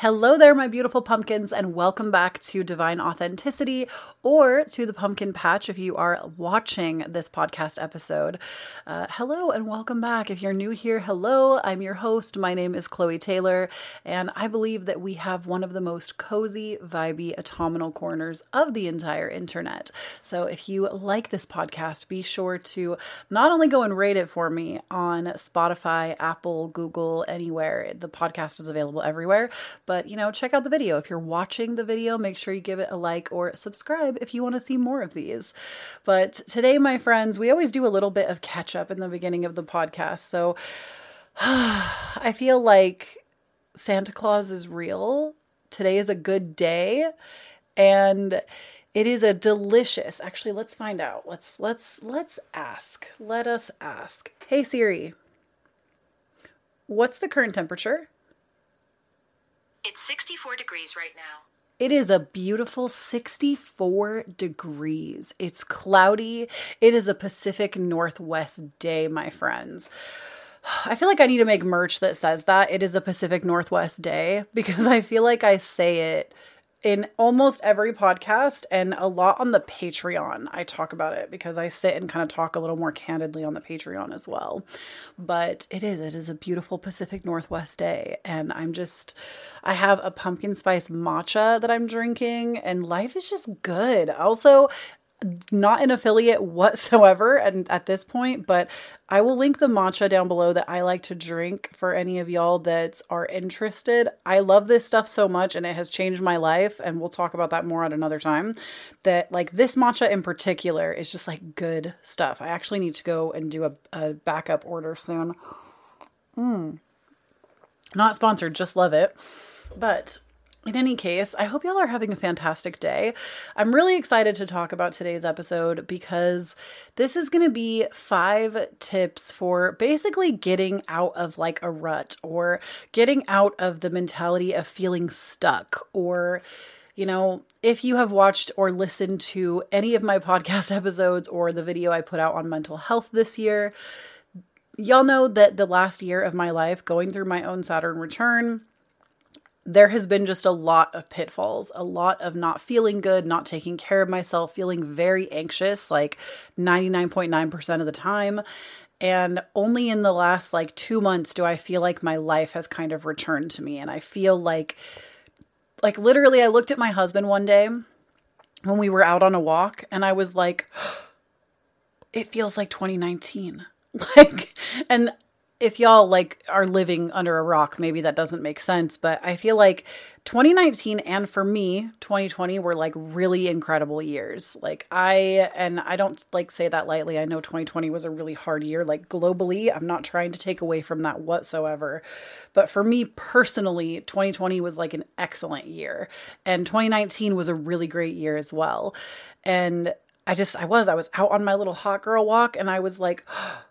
Hello there, my beautiful pumpkins, and welcome back to Divine Authenticity or to the Pumpkin Patch if you are watching this podcast episode. Uh, hello and welcome back. If you're new here, hello. I'm your host. My name is Chloe Taylor, and I believe that we have one of the most cozy, vibey, autumnal corners of the entire internet. So if you like this podcast, be sure to not only go and rate it for me on Spotify, Apple, Google, anywhere. The podcast is available everywhere but, you know, check out the video. If you're watching the video, make sure you give it a like or subscribe if you want to see more of these. But today, my friends, we always do a little bit of catch up in the beginning of the podcast. So I feel like Santa Claus is real. Today is a good day. And it is a delicious. Actually, let's find out. Let's let's let's ask. Let us ask. Hey Siri. What's the current temperature? It's 64 degrees right now. It is a beautiful 64 degrees. It's cloudy. It is a Pacific Northwest day, my friends. I feel like I need to make merch that says that it is a Pacific Northwest day because I feel like I say it in almost every podcast and a lot on the Patreon. I talk about it because I sit and kind of talk a little more candidly on the Patreon as well. But it is, it is a beautiful Pacific Northwest day. And I'm just, I have a pumpkin spice matcha that I'm drinking, and life is just good. Also, not an affiliate whatsoever and at this point but i will link the matcha down below that i like to drink for any of y'all that are interested. I love this stuff so much and it has changed my life and we'll talk about that more at another time that like this matcha in particular is just like good stuff. I actually need to go and do a, a backup order soon. Mm. not sponsored just love it. But in any case, I hope y'all are having a fantastic day. I'm really excited to talk about today's episode because this is going to be five tips for basically getting out of like a rut or getting out of the mentality of feeling stuck or you know, if you have watched or listened to any of my podcast episodes or the video I put out on mental health this year, y'all know that the last year of my life going through my own Saturn return there has been just a lot of pitfalls, a lot of not feeling good, not taking care of myself, feeling very anxious, like 99.9% of the time. And only in the last like two months do I feel like my life has kind of returned to me. And I feel like, like literally, I looked at my husband one day when we were out on a walk and I was like, it feels like 2019 like and if y'all like are living under a rock, maybe that doesn't make sense, but I feel like 2019 and for me, 2020 were like really incredible years. Like I and I don't like say that lightly. I know 2020 was a really hard year like globally. I'm not trying to take away from that whatsoever. But for me personally, 2020 was like an excellent year and 2019 was a really great year as well. And I just I was I was out on my little hot girl walk and I was like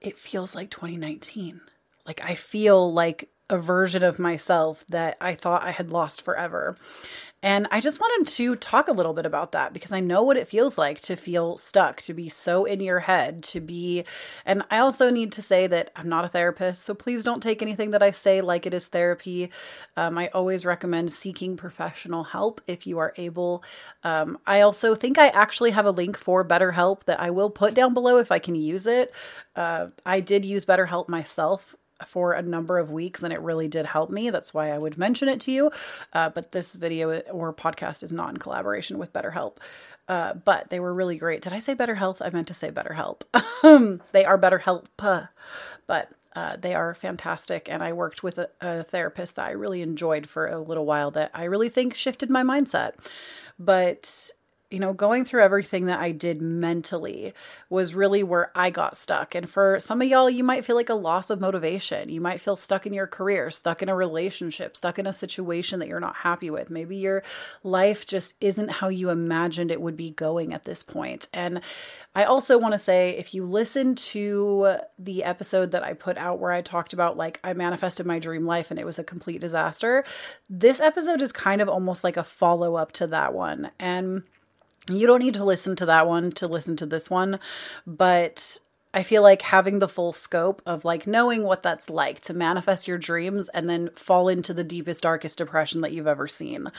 it feels like 2019. Like I feel like a version of myself that I thought I had lost forever. And I just wanted to talk a little bit about that because I know what it feels like to feel stuck, to be so in your head, to be. And I also need to say that I'm not a therapist, so please don't take anything that I say like it is therapy. Um, I always recommend seeking professional help if you are able. Um, I also think I actually have a link for BetterHelp that I will put down below if I can use it. Uh, I did use BetterHelp myself for a number of weeks and it really did help me. That's why I would mention it to you. Uh, but this video or podcast is not in collaboration with BetterHelp. Uh, but they were really great. Did I say Better Health? I meant to say Better Help. they are Better Help, but uh, they are fantastic. And I worked with a, a therapist that I really enjoyed for a little while that I really think shifted my mindset. But you know, going through everything that I did mentally was really where I got stuck. And for some of y'all, you might feel like a loss of motivation. You might feel stuck in your career, stuck in a relationship, stuck in a situation that you're not happy with. Maybe your life just isn't how you imagined it would be going at this point. And I also want to say if you listen to the episode that I put out where I talked about like I manifested my dream life and it was a complete disaster, this episode is kind of almost like a follow up to that one. And you don't need to listen to that one to listen to this one, but I feel like having the full scope of like knowing what that's like to manifest your dreams and then fall into the deepest, darkest depression that you've ever seen.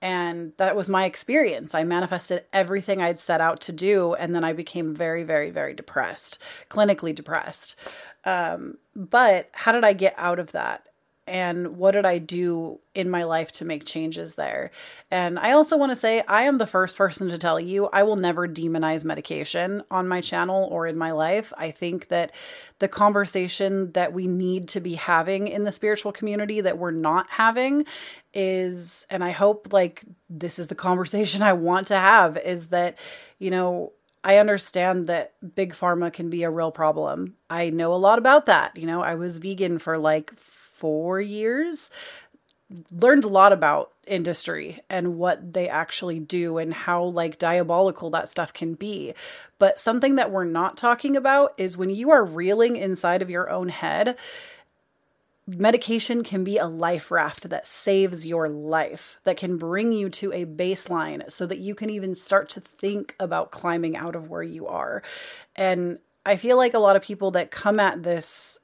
And that was my experience. I manifested everything I'd set out to do, and then I became very, very, very depressed, clinically depressed. Um, but how did I get out of that? And what did I do in my life to make changes there? And I also want to say I am the first person to tell you I will never demonize medication on my channel or in my life. I think that the conversation that we need to be having in the spiritual community that we're not having is and I hope like this is the conversation I want to have is that you know I understand that big pharma can be a real problem. I know a lot about that. You know, I was vegan for like four years learned a lot about industry and what they actually do and how like diabolical that stuff can be. But something that we're not talking about is when you are reeling inside of your own head, medication can be a life raft that saves your life, that can bring you to a baseline so that you can even start to think about climbing out of where you are. And I feel like a lot of people that come at this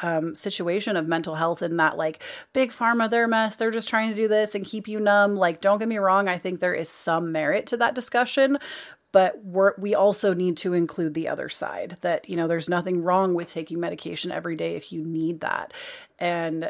um, situation of mental health in that like big pharma they're mess they're just trying to do this and keep you numb. Like don't get me wrong i think there is some merit to that discussion but we're, we also need to include the other side that you know there's nothing wrong with taking medication every day if you need that. And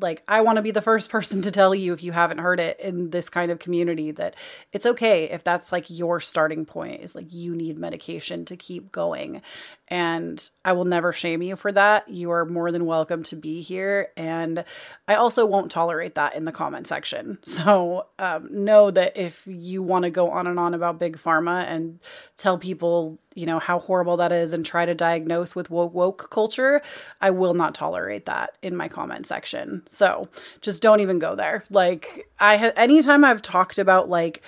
like I want to be the first person to tell you if you haven't heard it in this kind of community that it's okay if that's like your starting point is like you need medication to keep going and I will never shame you for that. You are more than welcome to be here. And I also won't tolerate that in the comment section. So um, know that if you want to go on and on about Big Pharma and tell people, you know, how horrible that is and try to diagnose with woke, woke culture, I will not tolerate that in my comment section. So just don't even go there. Like, I have, anytime I've talked about like,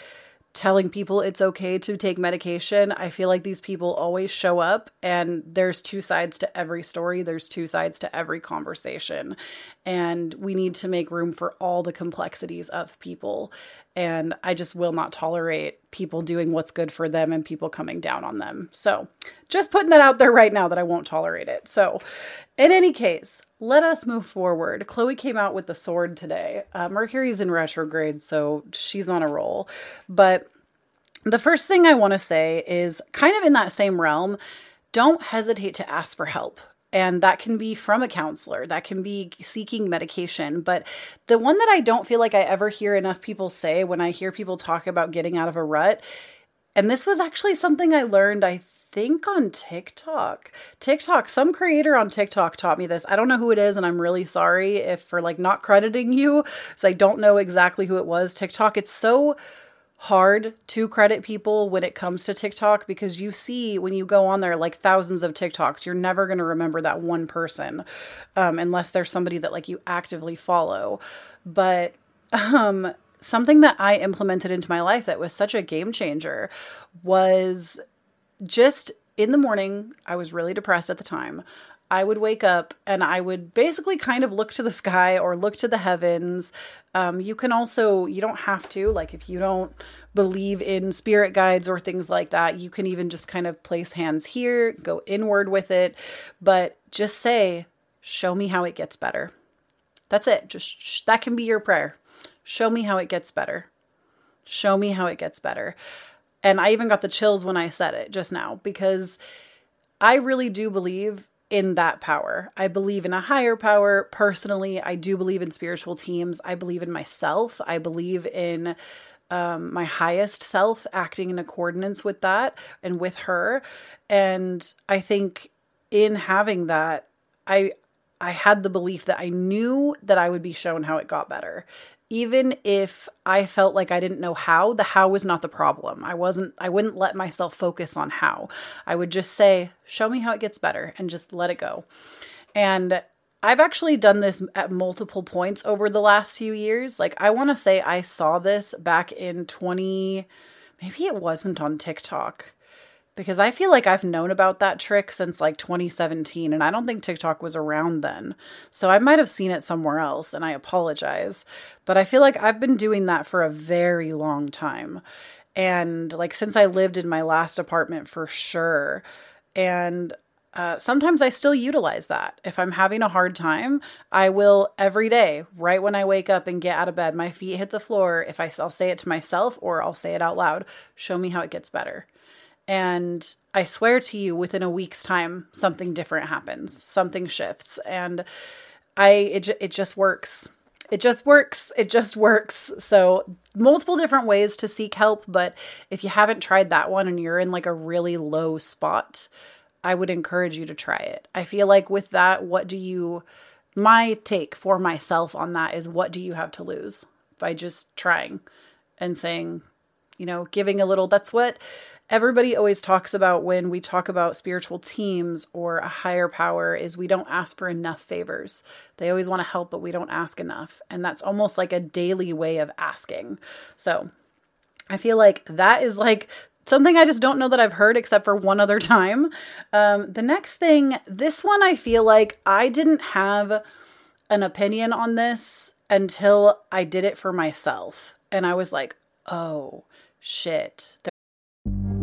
telling people it's okay to take medication, I feel like these people always show up and there's two sides to every story, there's two sides to every conversation. And we need to make room for all the complexities of people. And I just will not tolerate people doing what's good for them and people coming down on them. So, just putting that out there right now that I won't tolerate it. So, in any case, let us move forward. Chloe came out with the sword today. Uh, Mercury's in retrograde, so she's on a roll. But the first thing I want to say is kind of in that same realm don't hesitate to ask for help. And that can be from a counselor, that can be seeking medication. But the one that I don't feel like I ever hear enough people say when I hear people talk about getting out of a rut, and this was actually something I learned, I think on TikTok. TikTok, some creator on TikTok taught me this. I don't know who it is, and I'm really sorry if for like not crediting you, because I don't know exactly who it was. TikTok, it's so hard to credit people when it comes to TikTok because you see when you go on there like thousands of TikToks, you're never going to remember that one person um, unless there's somebody that like you actively follow. But um, something that I implemented into my life that was such a game changer was just in the morning, I was really depressed at the time. I would wake up and I would basically kind of look to the sky or look to the heavens. Um, you can also, you don't have to, like, if you don't believe in spirit guides or things like that, you can even just kind of place hands here, go inward with it, but just say, Show me how it gets better. That's it. Just sh- that can be your prayer. Show me how it gets better. Show me how it gets better. And I even got the chills when I said it just now because I really do believe in that power. I believe in a higher power personally. I do believe in spiritual teams. I believe in myself. I believe in um, my highest self acting in accordance with that and with her. And I think in having that, I I had the belief that I knew that I would be shown how it got better even if I felt like I didn't know how, the how was not the problem. I wasn't, I wouldn't let myself focus on how. I would just say, show me how it gets better and just let it go. And I've actually done this at multiple points over the last few years. Like, I want to say I saw this back in 20, maybe it wasn't on TikTok because I feel like I've known about that trick since like 2017 and I don't think TikTok was around then. So I might have seen it somewhere else and I apologize. But I feel like I've been doing that for a very long time. And like since I lived in my last apartment for sure. And uh, sometimes I still utilize that. If I'm having a hard time, I will every day, right when I wake up and get out of bed, my feet hit the floor. If I, I'll say it to myself or I'll say it out loud, show me how it gets better. And I swear to you, within a week's time, something different happens, something shifts, and I it it just works. It just works. It just works. So, multiple different ways to seek help, but if you haven't tried that one and you're in like a really low spot, I would encourage you to try it. I feel like with that, what do you, my take for myself on that is what do you have to lose by just trying and saying, you know, giving a little, that's what everybody always talks about when we talk about spiritual teams or a higher power is we don't ask for enough favors. They always want to help, but we don't ask enough. And that's almost like a daily way of asking. So I feel like that is like something I just don't know that I've heard except for one other time. Um, the next thing, this one, I feel like I didn't have an opinion on this until I did it for myself. And I was like, oh, shit.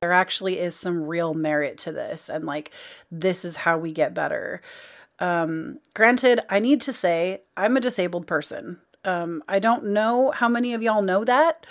there actually is some real merit to this and like this is how we get better. Um granted i need to say i'm a disabled person. Um i don't know how many of y'all know that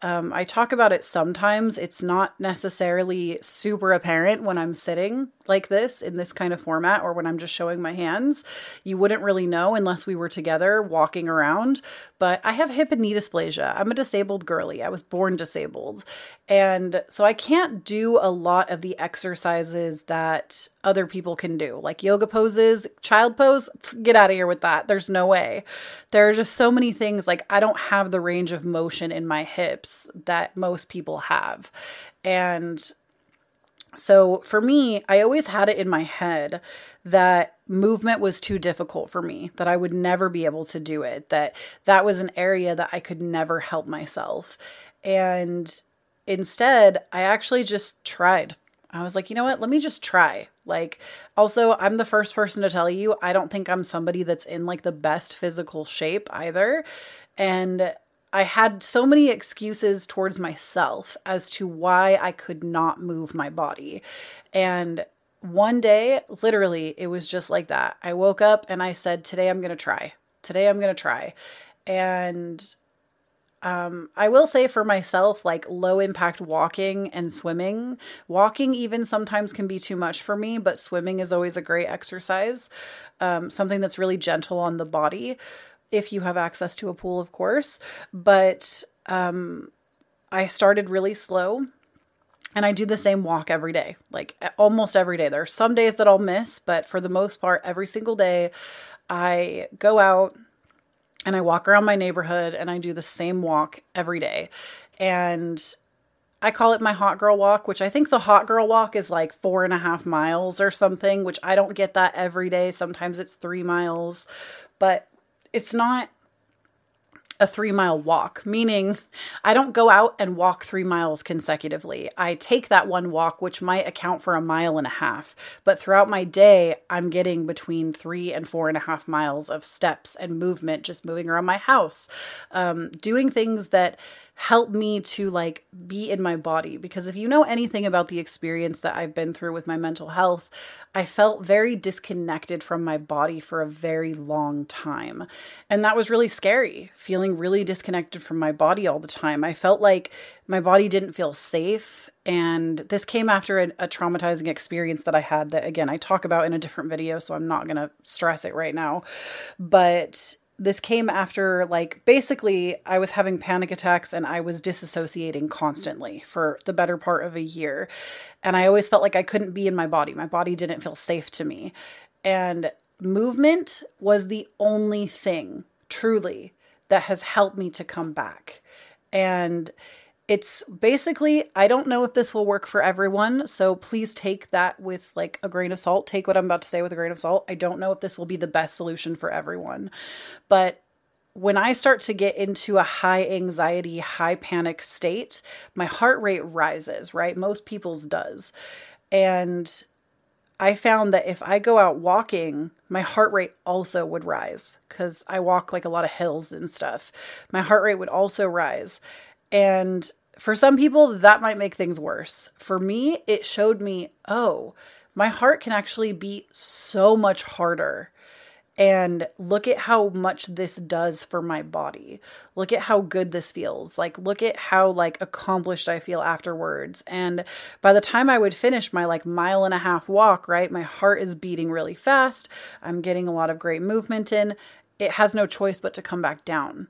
um, I talk about it sometimes. It's not necessarily super apparent when I'm sitting like this in this kind of format or when I'm just showing my hands. You wouldn't really know unless we were together walking around. But I have hip and knee dysplasia. I'm a disabled girly. I was born disabled. And so I can't do a lot of the exercises that other people can do, like yoga poses, child pose. Get out of here with that. There's no way. There are just so many things. Like I don't have the range of motion in my hips that most people have. And so for me, I always had it in my head that movement was too difficult for me, that I would never be able to do it, that that was an area that I could never help myself. And instead, I actually just tried. I was like, you know what? Let me just try. Like, also, I'm the first person to tell you, I don't think I'm somebody that's in like the best physical shape either. And I had so many excuses towards myself as to why I could not move my body. And one day, literally, it was just like that. I woke up and I said, Today I'm going to try. Today I'm going to try. And um, I will say for myself, like low impact walking and swimming. Walking, even sometimes, can be too much for me, but swimming is always a great exercise. Um, something that's really gentle on the body, if you have access to a pool, of course. But um, I started really slow and I do the same walk every day, like almost every day. There are some days that I'll miss, but for the most part, every single day, I go out and I walk around my neighborhood and I do the same walk every day. And I call it my hot girl walk, which I think the hot girl walk is like four and a half miles or something, which I don't get that every day. Sometimes it's three miles, but it's not a three mile walk, meaning I don't go out and walk three miles consecutively. I take that one walk, which might account for a mile and a half, but throughout my day, I'm getting between three and four and a half miles of steps and movement, just moving around my house, um, doing things that help me to like be in my body because if you know anything about the experience that I've been through with my mental health, I felt very disconnected from my body for a very long time. And that was really scary, feeling really disconnected from my body all the time. I felt like my body didn't feel safe. And this came after a, a traumatizing experience that I had that, again, I talk about in a different video, so I'm not going to stress it right now. But this came after like basically I was having panic attacks and I was disassociating constantly for the better part of a year. And I always felt like I couldn't be in my body. My body didn't feel safe to me. And movement was the only thing truly that has helped me to come back. And it's basically i don't know if this will work for everyone so please take that with like a grain of salt. Take what i'm about to say with a grain of salt. I don't know if this will be the best solution for everyone. But when i start to get into a high anxiety high panic state my heart rate rises right? Most people's does. And I found that if I go out walking, my heart rate also would rise because I walk like a lot of hills and stuff. My heart rate would also rise. And for some people, that might make things worse. For me, it showed me, oh, my heart can actually beat so much harder. And look at how much this does for my body. Look at how good this feels. Like look at how like accomplished I feel afterwards. And by the time I would finish my like mile and a half walk, right? My heart is beating really fast. I'm getting a lot of great movement in. It has no choice but to come back down.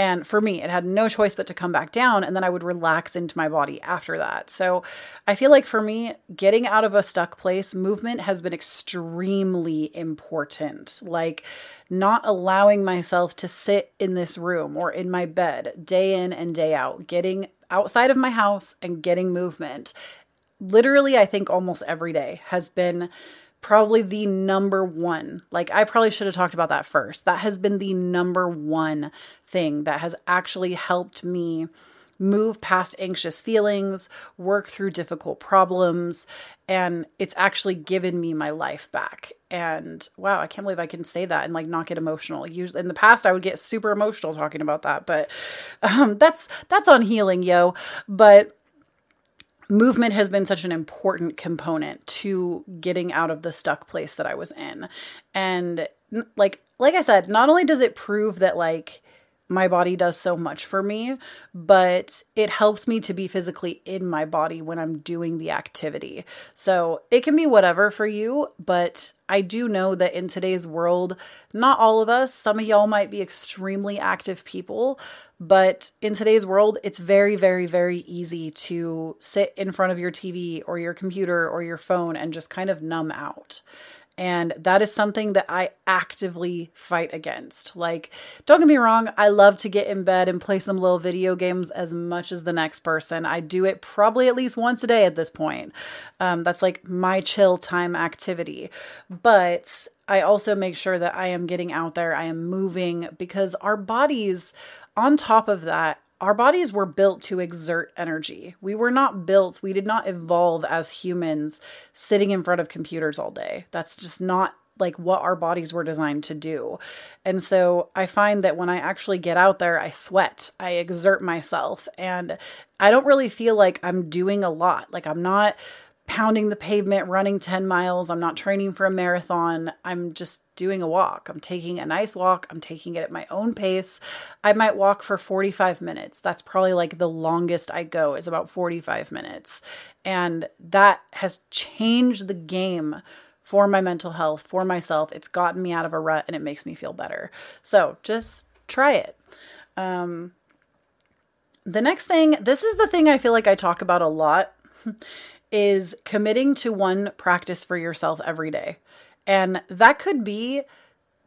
And for me, it had no choice but to come back down. And then I would relax into my body after that. So I feel like for me, getting out of a stuck place, movement has been extremely important. Like not allowing myself to sit in this room or in my bed day in and day out, getting outside of my house and getting movement. Literally, I think almost every day has been probably the number one. Like, I probably should have talked about that first. That has been the number one thing that has actually helped me move past anxious feelings, work through difficult problems, and it's actually given me my life back. And wow, I can't believe I can say that and like not get emotional. Usually in the past I would get super emotional talking about that, but um, that's that's on healing, yo. But movement has been such an important component to getting out of the stuck place that I was in. And like like I said, not only does it prove that like my body does so much for me, but it helps me to be physically in my body when I'm doing the activity. So it can be whatever for you, but I do know that in today's world, not all of us, some of y'all might be extremely active people, but in today's world, it's very, very, very easy to sit in front of your TV or your computer or your phone and just kind of numb out. And that is something that I actively fight against. Like, don't get me wrong, I love to get in bed and play some little video games as much as the next person. I do it probably at least once a day at this point. Um, that's like my chill time activity. But I also make sure that I am getting out there, I am moving because our bodies, on top of that, our bodies were built to exert energy. We were not built, we did not evolve as humans sitting in front of computers all day. That's just not like what our bodies were designed to do. And so I find that when I actually get out there, I sweat, I exert myself, and I don't really feel like I'm doing a lot. Like I'm not pounding the pavement, running 10 miles. I'm not training for a marathon. I'm just doing a walk. I'm taking a nice walk. I'm taking it at my own pace. I might walk for 45 minutes. That's probably like the longest I go is about 45 minutes. And that has changed the game for my mental health, for myself. It's gotten me out of a rut and it makes me feel better. So just try it. Um, the next thing, this is the thing I feel like I talk about a lot. is committing to one practice for yourself every day. And that could be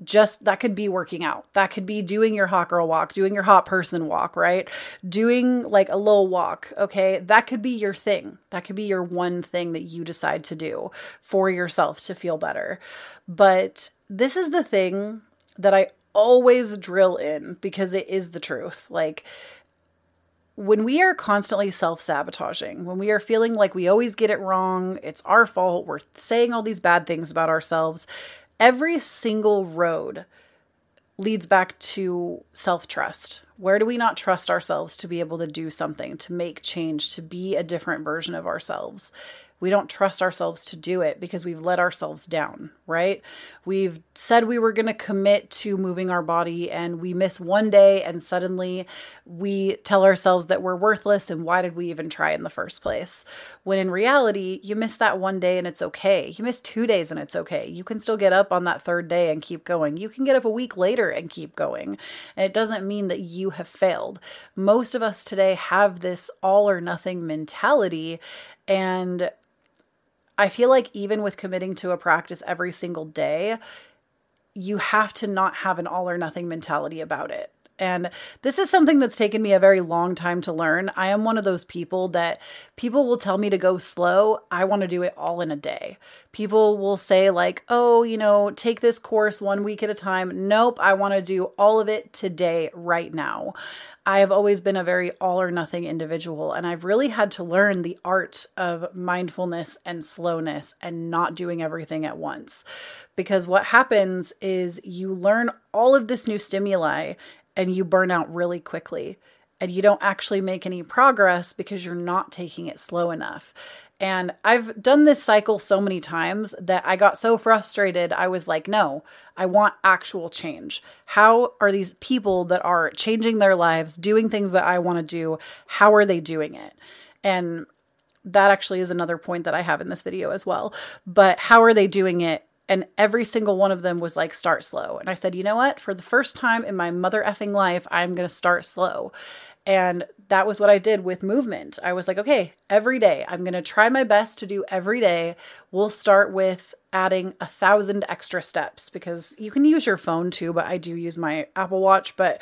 just that could be working out. That could be doing your hot girl walk, doing your hot person walk, right? Doing like a little walk, okay? That could be your thing. That could be your one thing that you decide to do for yourself to feel better. But this is the thing that I always drill in because it is the truth. Like when we are constantly self sabotaging, when we are feeling like we always get it wrong, it's our fault, we're saying all these bad things about ourselves, every single road leads back to self trust, Where do we not trust ourselves to be able to do something, to make change, to be a different version of ourselves? We don't trust ourselves to do it because we've let ourselves down, right? We've said we were going to commit to moving our body and we miss one day and suddenly we tell ourselves that we're worthless and why did we even try in the first place? When in reality, you miss that one day and it's okay. You miss two days and it's okay. You can still get up on that third day and keep going. You can get up a week later and keep going. And it doesn't mean that you have failed. Most of us today have this all or nothing mentality and I feel like even with committing to a practice every single day, you have to not have an all or nothing mentality about it. And this is something that's taken me a very long time to learn. I am one of those people that people will tell me to go slow. I want to do it all in a day. People will say, like, oh, you know, take this course one week at a time. Nope, I want to do all of it today, right now. I have always been a very all or nothing individual, and I've really had to learn the art of mindfulness and slowness and not doing everything at once. Because what happens is you learn all of this new stimuli and you burn out really quickly and you don't actually make any progress because you're not taking it slow enough. And I've done this cycle so many times that I got so frustrated. I was like, no, I want actual change. How are these people that are changing their lives, doing things that I want to do, how are they doing it? And that actually is another point that I have in this video as well. But how are they doing it? And every single one of them was like, start slow. And I said, you know what? For the first time in my mother effing life, I'm going to start slow. And that was what I did with movement. I was like, okay, every day, I'm going to try my best to do every day. We'll start with adding a thousand extra steps because you can use your phone too, but I do use my Apple Watch. But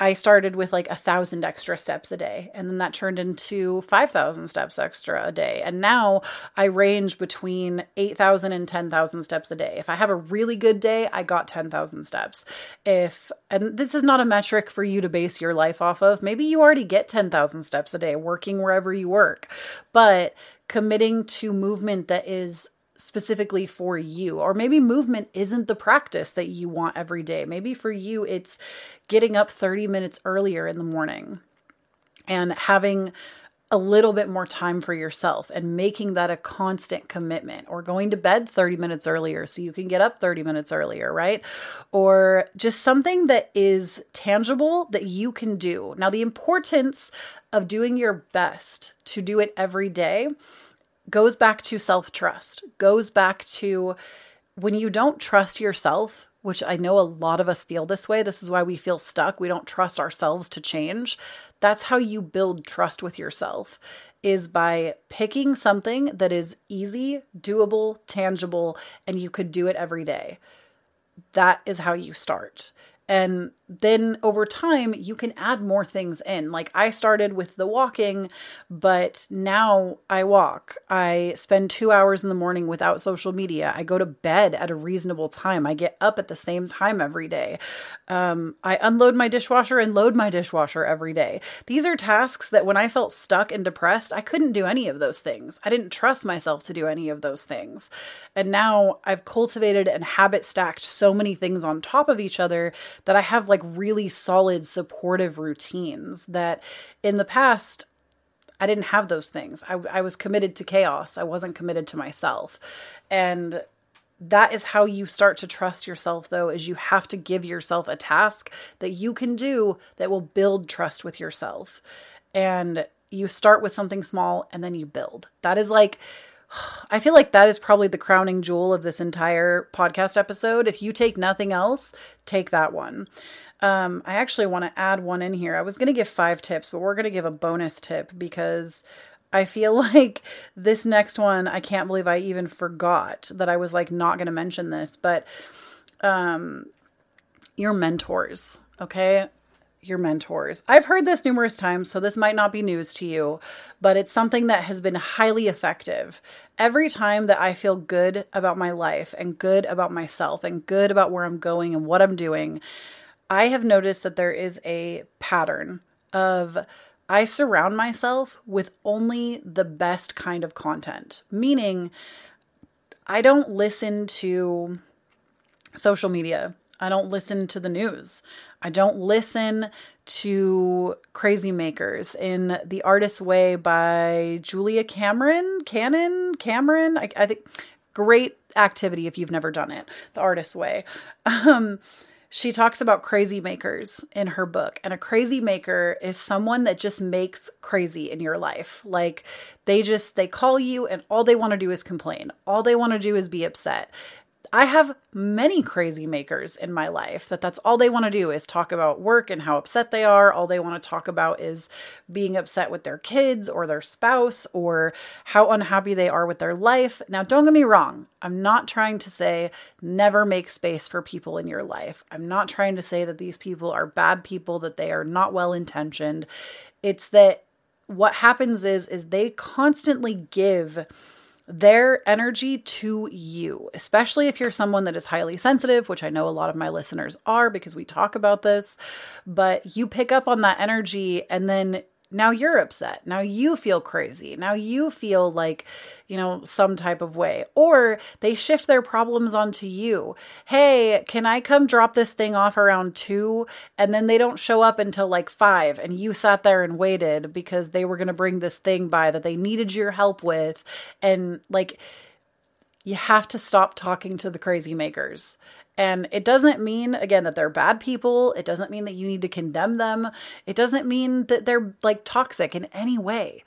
I started with like a thousand extra steps a day, and then that turned into 5,000 steps extra a day. And now I range between 8,000 and 10,000 steps a day. If I have a really good day, I got 10,000 steps. If, and this is not a metric for you to base your life off of, maybe you already get 10,000 steps a day working wherever you work, but committing to movement that is specifically for you. Or maybe movement isn't the practice that you want every day. Maybe for you, it's getting up 30 minutes earlier in the morning and having a little bit more time for yourself and making that a constant commitment or going to bed 30 minutes earlier so you can get up 30 minutes earlier, right? Or just something that is tangible that you can do. Now, the importance of doing your best to do it every day goes back to self trust, goes back to when you don't trust yourself, which I know a lot of us feel this way. This is why we feel stuck. We don't trust ourselves to change. That's how you build trust with yourself is by picking something that is easy, doable, tangible, and you could do it every day. That is how you start. And then over time, you can add more things in. Like I started with the walking, but now I walk. I spend two hours in the morning without social media. I go to bed at a reasonable time. I get up at the same time every day. Um, I unload my dishwasher and load my dishwasher every day. These are tasks that when I felt stuck and depressed, I couldn't do any of those things. I didn't trust myself to do any of those things. And now I've cultivated and habit stacked so many things on top of each other that I have like really solid supportive routines that in the past I didn't have those things. I, I was committed to chaos. I wasn't committed to myself. And that is how you start to trust yourself though is you have to give yourself a task that you can do that will build trust with yourself and you start with something small and then you build that is like i feel like that is probably the crowning jewel of this entire podcast episode if you take nothing else take that one um, I actually want to add one in here. I was going to give five tips, but we're going to give a bonus tip because I feel like this next one, I can't believe I even forgot that I was like not going to mention this, but um, your mentors, okay? Your mentors. I've heard this numerous times, so this might not be news to you, but it's something that has been highly effective. Every time that I feel good about my life and good about myself and good about where I'm going and what I'm doing, I have noticed that there is a pattern of I surround myself with only the best kind of content, meaning I don't listen to social media. I don't listen to the news. I don't listen to Crazy Makers in The Artist's Way by Julia Cameron. Cannon? Cameron? I, I think great activity if you've never done it. The Artist's Way. Um, she talks about crazy makers in her book and a crazy maker is someone that just makes crazy in your life like they just they call you and all they want to do is complain all they want to do is be upset I have many crazy makers in my life that that's all they want to do is talk about work and how upset they are. All they want to talk about is being upset with their kids or their spouse or how unhappy they are with their life. Now, don't get me wrong. I'm not trying to say never make space for people in your life. I'm not trying to say that these people are bad people, that they are not well intentioned. It's that what happens is is they constantly give their energy to you, especially if you're someone that is highly sensitive, which I know a lot of my listeners are because we talk about this. But you pick up on that energy and then now you're upset. Now you feel crazy. Now you feel like, you know, some type of way. Or they shift their problems onto you. Hey, can I come drop this thing off around two? And then they don't show up until like five. And you sat there and waited because they were going to bring this thing by that they needed your help with. And like, you have to stop talking to the crazy makers. And it doesn't mean, again, that they're bad people. It doesn't mean that you need to condemn them. It doesn't mean that they're like toxic in any way.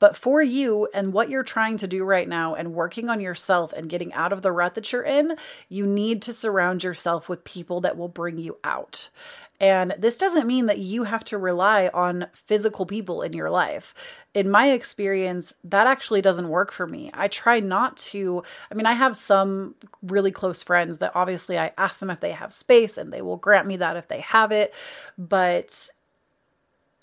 But for you and what you're trying to do right now and working on yourself and getting out of the rut that you're in, you need to surround yourself with people that will bring you out. And this doesn't mean that you have to rely on physical people in your life. In my experience, that actually doesn't work for me. I try not to. I mean, I have some really close friends that obviously I ask them if they have space and they will grant me that if they have it. But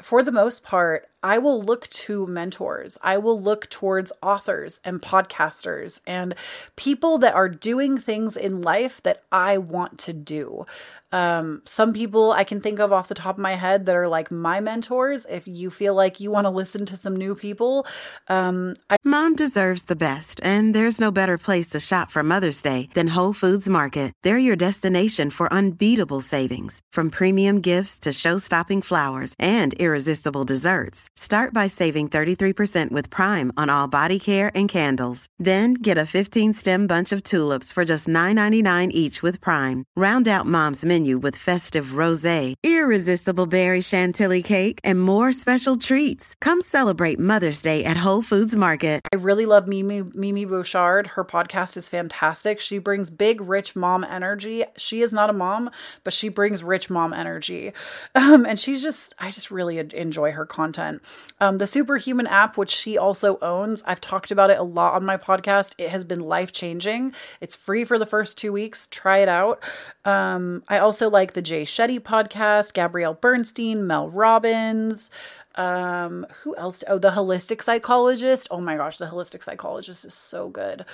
for the most part, I will look to mentors. I will look towards authors and podcasters and people that are doing things in life that I want to do. Um, some people I can think of off the top of my head that are like my mentors. If you feel like you want to listen to some new people, um, I- mom deserves the best, and there's no better place to shop for Mother's Day than Whole Foods Market. They're your destination for unbeatable savings, from premium gifts to show-stopping flowers and irresistible desserts. Start by saving 33% with Prime on all body care and candles. Then get a 15-stem bunch of tulips for just $9.99 each with Prime. Round out mom's menu with festive rosé, irresistible berry chantilly cake, and more special treats. Come celebrate Mother's Day at Whole Foods Market. I really love Mimi Mimi Bouchard. Her podcast is fantastic. She brings big rich mom energy. She is not a mom, but she brings rich mom energy. Um, and she's just I just really enjoy her content. Um, the Superhuman app, which she also owns, I've talked about it a lot on my podcast. It has been life changing. It's free for the first two weeks. Try it out. Um, I also like the Jay Shetty podcast, Gabrielle Bernstein, Mel Robbins. Um, who else? Oh, the holistic psychologist. Oh my gosh, the holistic psychologist is so good.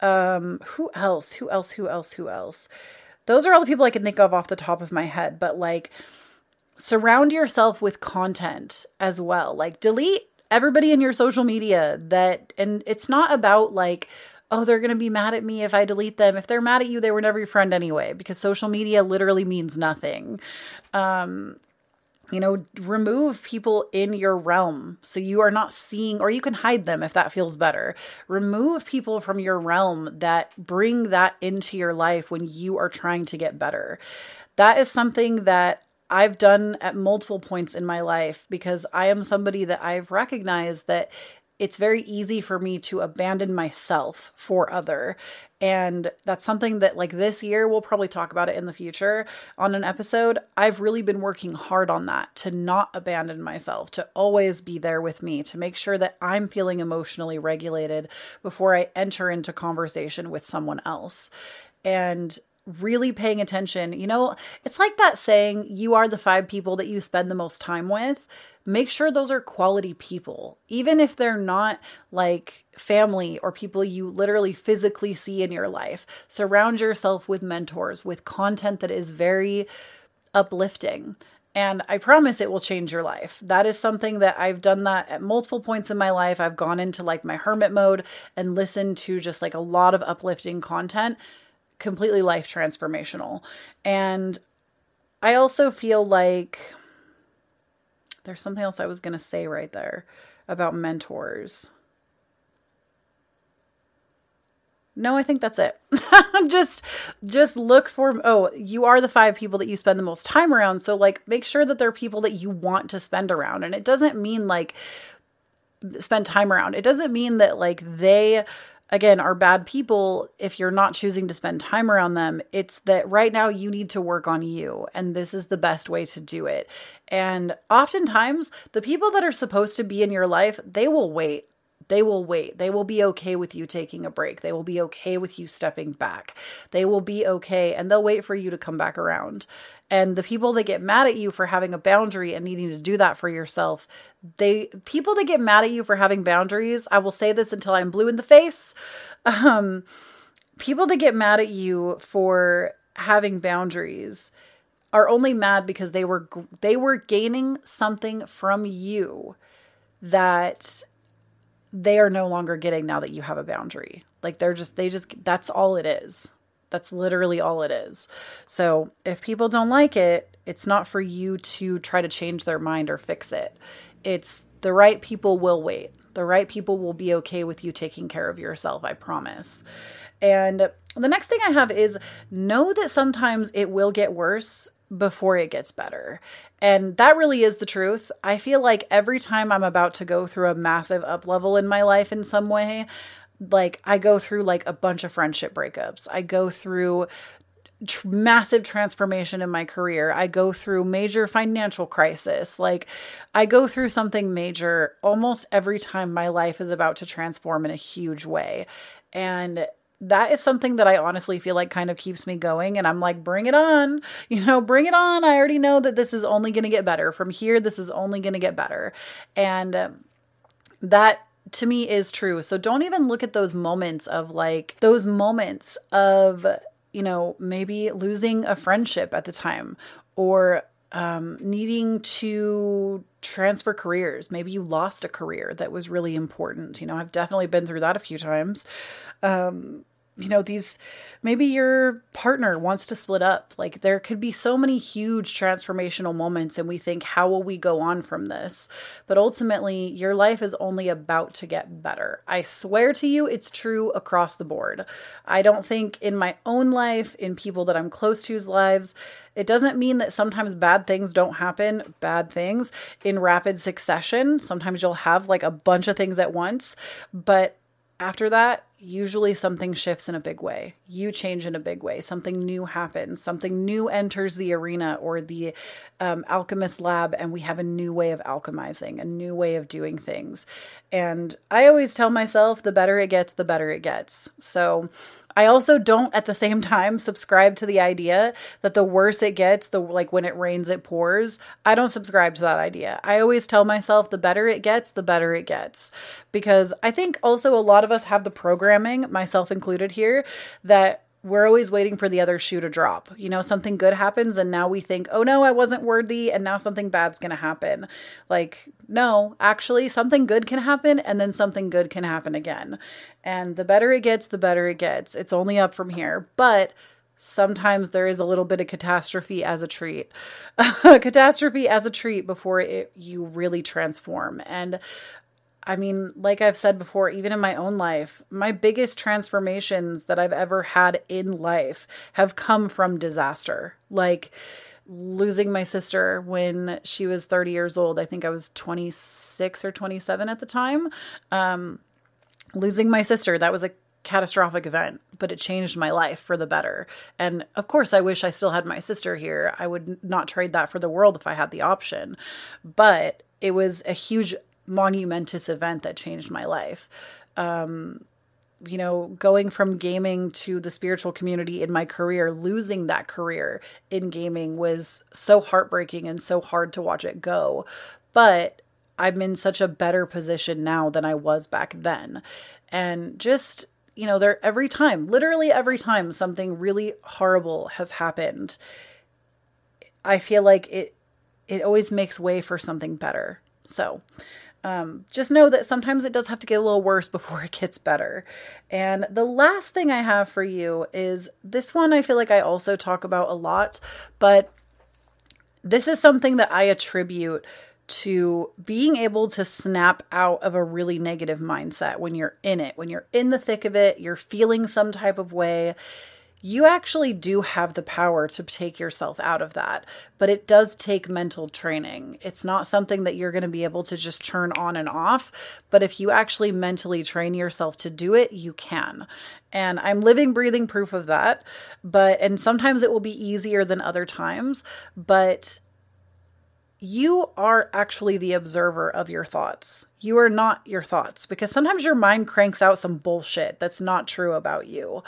Um, who else? Who else? Who else? Who else? Those are all the people I can think of off the top of my head, but like surround yourself with content as well. Like delete everybody in your social media that and it's not about like oh, they're going to be mad at me if I delete them. If they're mad at you, they were never your friend anyway, because social media literally means nothing. Um, you know, remove people in your realm so you are not seeing, or you can hide them if that feels better. Remove people from your realm that bring that into your life when you are trying to get better. That is something that I've done at multiple points in my life because I am somebody that I've recognized that it's very easy for me to abandon myself for other. And that's something that like this year we'll probably talk about it in the future on an episode. I've really been working hard on that to not abandon myself to always be there with me to make sure that i'm feeling emotionally regulated before i enter into conversation with someone else. And really paying attention you know it's like that saying you are the five people that you spend the most time with make sure those are quality people, even if they're not like family or people you literally physically see in your life. Surround yourself with mentors, with content that is very uplifting. And I promise it will change your life. That is something that I've done that at multiple points in my life. I've gone into like my hermit mode and listened to just like a lot of uplifting content, completely life transformational. And I also feel like there's something else I was going to say right there about mentors. No, I think that's it. just just look for oh, you are the five people that you spend the most time around, so like make sure that they're people that you want to spend around. And it doesn't mean like spend time around. It doesn't mean that like they again are bad people if you're not choosing to spend time around them. It's that right now you need to work on you and this is the best way to do it. And oftentimes the people that are supposed to be in your life, they will wait they will wait. They will be okay with you taking a break. They will be okay with you stepping back. They will be okay and they'll wait for you to come back around. And the people that get mad at you for having a boundary and needing to do that for yourself, they people that get mad at you for having boundaries, I will say this until I'm blue in the face. Um, people that get mad at you for having boundaries are only mad because they were they were gaining something from you that they are no longer getting now that you have a boundary. Like they're just, they just, that's all it is. That's literally all it is. So if people don't like it, it's not for you to try to change their mind or fix it. It's the right people will wait. The right people will be okay with you taking care of yourself, I promise. And the next thing I have is know that sometimes it will get worse before it gets better. And that really is the truth. I feel like every time I'm about to go through a massive up level in my life in some way, like I go through like a bunch of friendship breakups. I go through tr- massive transformation in my career. I go through major financial crisis. Like I go through something major almost every time my life is about to transform in a huge way. And that is something that I honestly feel like kind of keeps me going. And I'm like, bring it on, you know, bring it on. I already know that this is only going to get better. From here, this is only going to get better. And um, that to me is true. So don't even look at those moments of like, those moments of, you know, maybe losing a friendship at the time or um, needing to transfer careers. Maybe you lost a career that was really important. You know, I've definitely been through that a few times. Um, you know these maybe your partner wants to split up. Like there could be so many huge transformational moments and we think how will we go on from this? But ultimately your life is only about to get better. I swear to you it's true across the board. I don't think in my own life in people that i'm close to's lives it doesn't mean that sometimes bad things don't happen, bad things. In rapid succession. Sometimes you'll have like a bunch of things at once, but after that, usually something shifts in a big way. You change in a big way. Something new happens. Something new enters the arena or the um, alchemist lab, and we have a new way of alchemizing, a new way of doing things. And I always tell myself the better it gets, the better it gets. So I also don't at the same time subscribe to the idea that the worse it gets, the like when it rains, it pours. I don't subscribe to that idea. I always tell myself the better it gets, the better it gets. Because I think also a lot of us have the programming, myself included here, that we're always waiting for the other shoe to drop. You know, something good happens and now we think, oh no, I wasn't worthy and now something bad's to happen. Like, no, actually, something good can happen and then something good can happen again. And the better it gets, the better it gets. It's only up from here. But sometimes there is a little bit of catastrophe as a treat. catastrophe as a treat before it, you really transform. And I mean, like I've said before, even in my own life, my biggest transformations that I've ever had in life have come from disaster. Like losing my sister when she was 30 years old. I think I was 26 or 27 at the time. Um, losing my sister, that was a catastrophic event, but it changed my life for the better. And of course, I wish I still had my sister here. I would not trade that for the world if I had the option. But it was a huge monumentous event that changed my life. Um, you know, going from gaming to the spiritual community in my career, losing that career in gaming was so heartbreaking and so hard to watch it go. But I'm in such a better position now than I was back then. And just, you know, there every time, literally every time something really horrible has happened, I feel like it it always makes way for something better. So, um, just know that sometimes it does have to get a little worse before it gets better. And the last thing I have for you is this one I feel like I also talk about a lot, but this is something that I attribute to being able to snap out of a really negative mindset when you're in it, when you're in the thick of it, you're feeling some type of way. You actually do have the power to take yourself out of that, but it does take mental training. It's not something that you're going to be able to just turn on and off, but if you actually mentally train yourself to do it, you can. And I'm living, breathing proof of that. But, and sometimes it will be easier than other times, but you are actually the observer of your thoughts. You are not your thoughts because sometimes your mind cranks out some bullshit that's not true about you.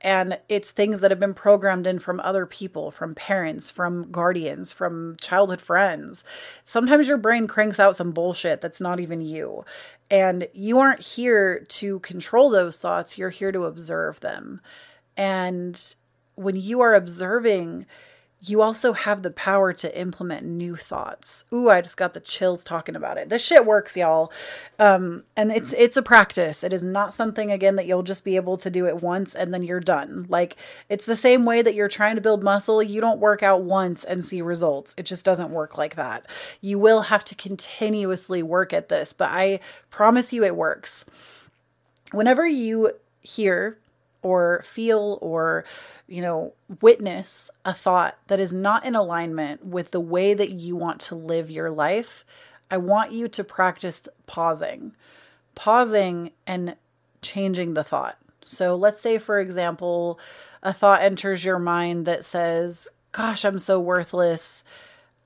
And it's things that have been programmed in from other people, from parents, from guardians, from childhood friends. Sometimes your brain cranks out some bullshit that's not even you. And you aren't here to control those thoughts, you're here to observe them. And when you are observing, you also have the power to implement new thoughts. Ooh, I just got the chills talking about it. This shit works, y'all. Um, and it's it's a practice. It is not something again that you'll just be able to do it once and then you're done. Like it's the same way that you're trying to build muscle. You don't work out once and see results. It just doesn't work like that. You will have to continuously work at this, but I promise you it works. Whenever you hear or feel or you know witness a thought that is not in alignment with the way that you want to live your life i want you to practice pausing pausing and changing the thought. So let's say for example a thought enters your mind that says gosh i'm so worthless.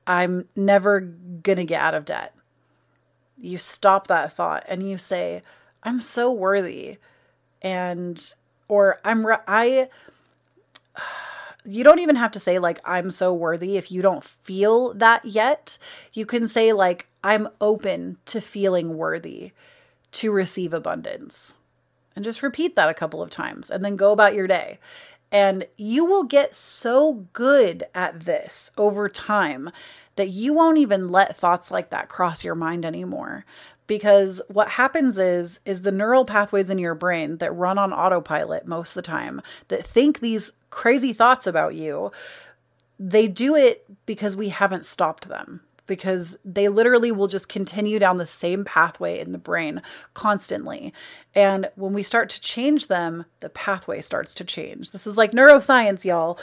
I'm never going to get out of debt. You stop that thought and you say i'm so worthy. And or I'm re- I you don't even have to say like I'm so worthy if you don't feel that yet. You can say like I'm open to feeling worthy to receive abundance. And just repeat that a couple of times and then go about your day. And you will get so good at this over time that you won't even let thoughts like that cross your mind anymore because what happens is is the neural pathways in your brain that run on autopilot most of the time that think these crazy thoughts about you they do it because we haven't stopped them because they literally will just continue down the same pathway in the brain constantly. And when we start to change them, the pathway starts to change. This is like neuroscience, y'all.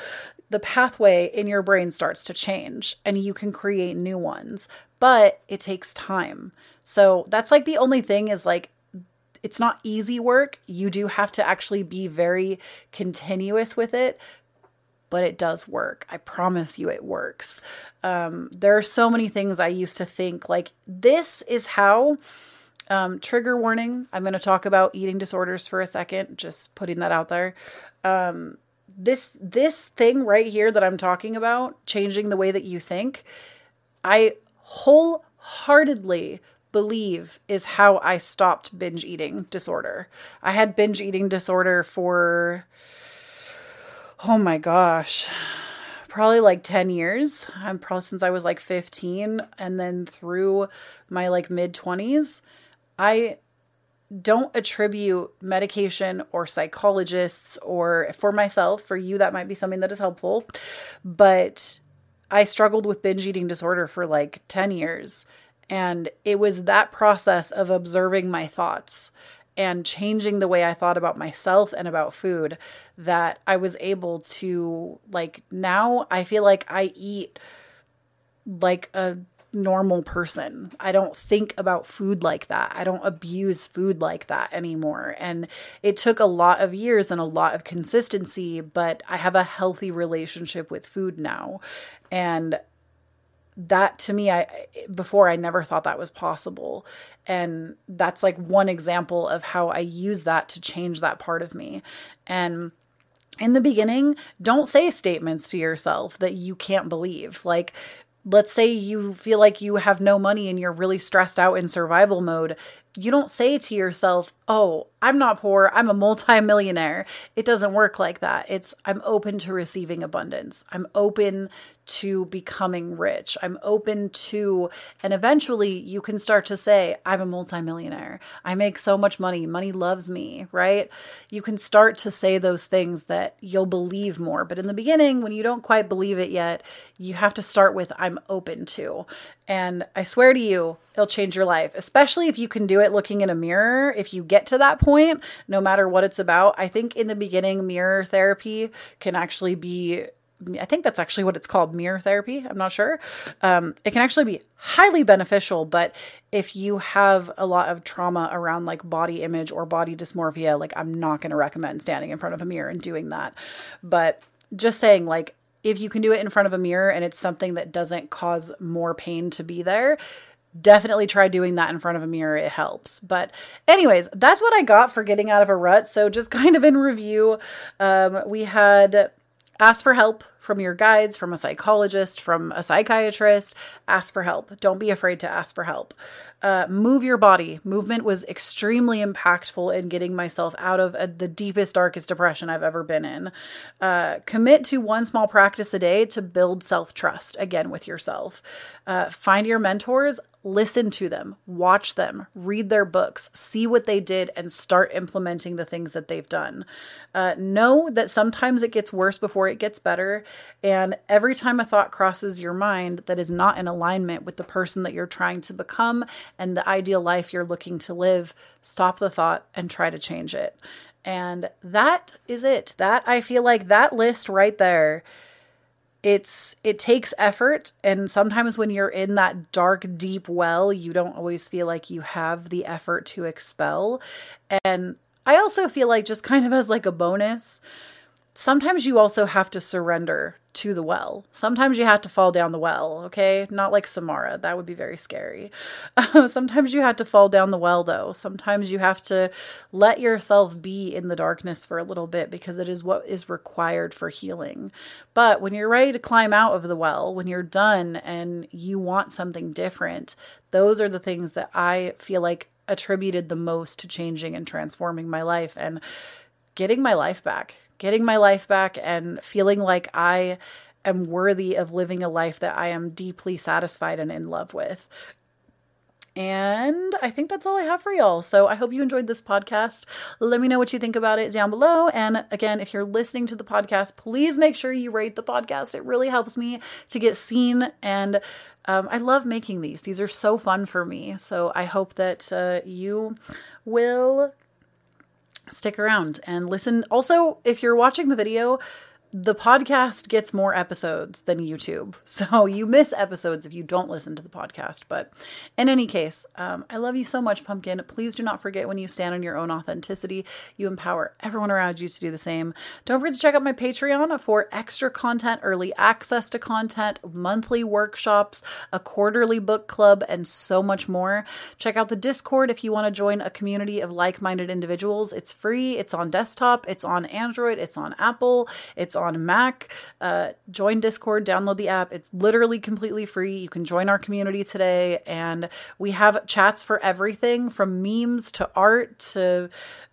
The pathway in your brain starts to change and you can create new ones, but it takes time. So that's like the only thing is like it's not easy work. You do have to actually be very continuous with it, but it does work. I promise you it works. Um, there are so many things I used to think like this is how. Um, trigger warning. I'm going to talk about eating disorders for a second, just putting that out there. Um, this this thing right here that I'm talking about, changing the way that you think, I wholeheartedly believe is how I stopped binge eating disorder. I had binge eating disorder for, oh my gosh, probably like 10 years. I'm probably since I was like 15 and then through my like mid 20s. I don't attribute medication or psychologists or for myself, for you, that might be something that is helpful. But I struggled with binge eating disorder for like 10 years and it was that process of observing my thoughts and changing the way I thought about myself and about food that I was able to, like, now I feel like I eat like a normal person. I don't think about food like that. I don't abuse food like that anymore. And it took a lot of years and a lot of consistency, but I have a healthy relationship with food now. And that to me i before i never thought that was possible and that's like one example of how i use that to change that part of me and in the beginning don't say statements to yourself that you can't believe like let's say you feel like you have no money and you're really stressed out in survival mode you don't say to yourself, Oh, I'm not poor. I'm a multimillionaire. It doesn't work like that. It's, I'm open to receiving abundance. I'm open to becoming rich. I'm open to, and eventually you can start to say, I'm a multimillionaire. I make so much money. Money loves me, right? You can start to say those things that you'll believe more. But in the beginning, when you don't quite believe it yet, you have to start with, I'm open to. And I swear to you, it'll change your life, especially if you can do it looking in a mirror. If you get to that point, no matter what it's about, I think in the beginning, mirror therapy can actually be I think that's actually what it's called mirror therapy. I'm not sure. Um, it can actually be highly beneficial, but if you have a lot of trauma around like body image or body dysmorphia, like I'm not going to recommend standing in front of a mirror and doing that. But just saying, like, if you can do it in front of a mirror and it's something that doesn't cause more pain to be there, definitely try doing that in front of a mirror. It helps. But, anyways, that's what I got for getting out of a rut. So, just kind of in review, um, we had Ask for help from your guides, from a psychologist, from a psychiatrist. Ask for help. Don't be afraid to ask for help. Uh, move your body. Movement was extremely impactful in getting myself out of a, the deepest, darkest depression I've ever been in. Uh, commit to one small practice a day to build self trust, again, with yourself. Uh, find your mentors, listen to them, watch them, read their books, see what they did, and start implementing the things that they've done. Uh, know that sometimes it gets worse before it gets better. And every time a thought crosses your mind that is not in alignment with the person that you're trying to become and the ideal life you're looking to live, stop the thought and try to change it. And that is it. That I feel like that list right there it's it takes effort and sometimes when you're in that dark deep well you don't always feel like you have the effort to expel and i also feel like just kind of as like a bonus sometimes you also have to surrender to the well. Sometimes you have to fall down the well, okay? Not like Samara. That would be very scary. sometimes you have to fall down the well, though. Sometimes you have to let yourself be in the darkness for a little bit because it is what is required for healing. But when you're ready to climb out of the well, when you're done and you want something different, those are the things that I feel like attributed the most to changing and transforming my life and getting my life back getting my life back and feeling like I am worthy of living a life that I am deeply satisfied and in love with. And I think that's all I have for y'all. So I hope you enjoyed this podcast. Let me know what you think about it down below. And again, if you're listening to the podcast, please make sure you rate the podcast. It really helps me to get seen. And um, I love making these, these are so fun for me. So I hope that uh, you will stick around and listen. Also, if you're watching the video, the podcast gets more episodes than YouTube. So you miss episodes if you don't listen to the podcast. But in any case, um, I love you so much, Pumpkin. Please do not forget when you stand on your own authenticity, you empower everyone around you to do the same. Don't forget to check out my Patreon for extra content, early access to content, monthly workshops, a quarterly book club, and so much more. Check out the Discord if you want to join a community of like minded individuals. It's free, it's on desktop, it's on Android, it's on Apple, it's on Mac. Uh, join Discord, download the app. It's literally completely free. You can join our community today, and we have chats for everything from memes to art to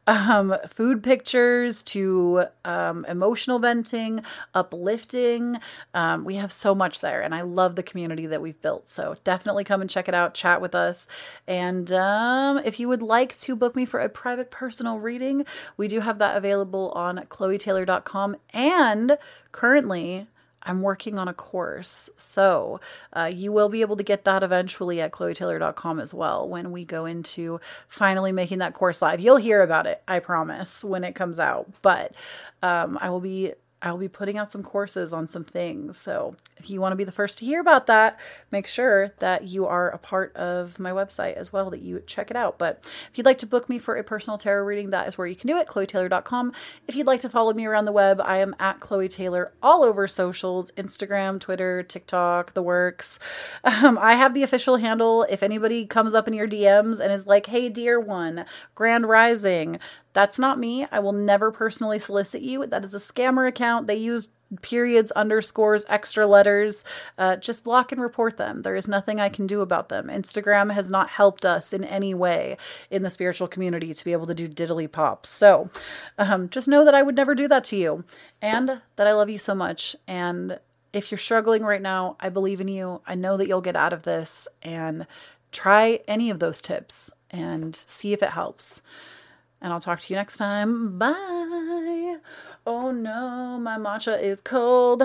um, food pictures to um, emotional venting, uplifting. Um, we have so much there, and I love the community that we've built. So definitely come and check it out, chat with us. And um, if you would like to book me for a private personal reading, we do have that available on chloetaylor.com. And currently, I'm working on a course. So uh, you will be able to get that eventually at chloetaylor.com as well when we go into finally making that course live. You'll hear about it, I promise, when it comes out. But um, I will be I'll be putting out some courses on some things. So if you want to be the first to hear about that, make sure that you are a part of my website as well, that you check it out. But if you'd like to book me for a personal tarot reading, that is where you can do it, chloetaylor.com. If you'd like to follow me around the web, I am at Chloe Taylor all over socials Instagram, Twitter, TikTok, the works. Um, I have the official handle. If anybody comes up in your DMs and is like, hey, dear one, Grand Rising, that's not me. I will never personally solicit you. That is a scammer account. They use periods, underscores, extra letters. Uh, just block and report them. There is nothing I can do about them. Instagram has not helped us in any way in the spiritual community to be able to do diddly pops. So um, just know that I would never do that to you and that I love you so much. And if you're struggling right now, I believe in you. I know that you'll get out of this and try any of those tips and see if it helps. And I'll talk to you next time. Bye. Oh no, my matcha is cold.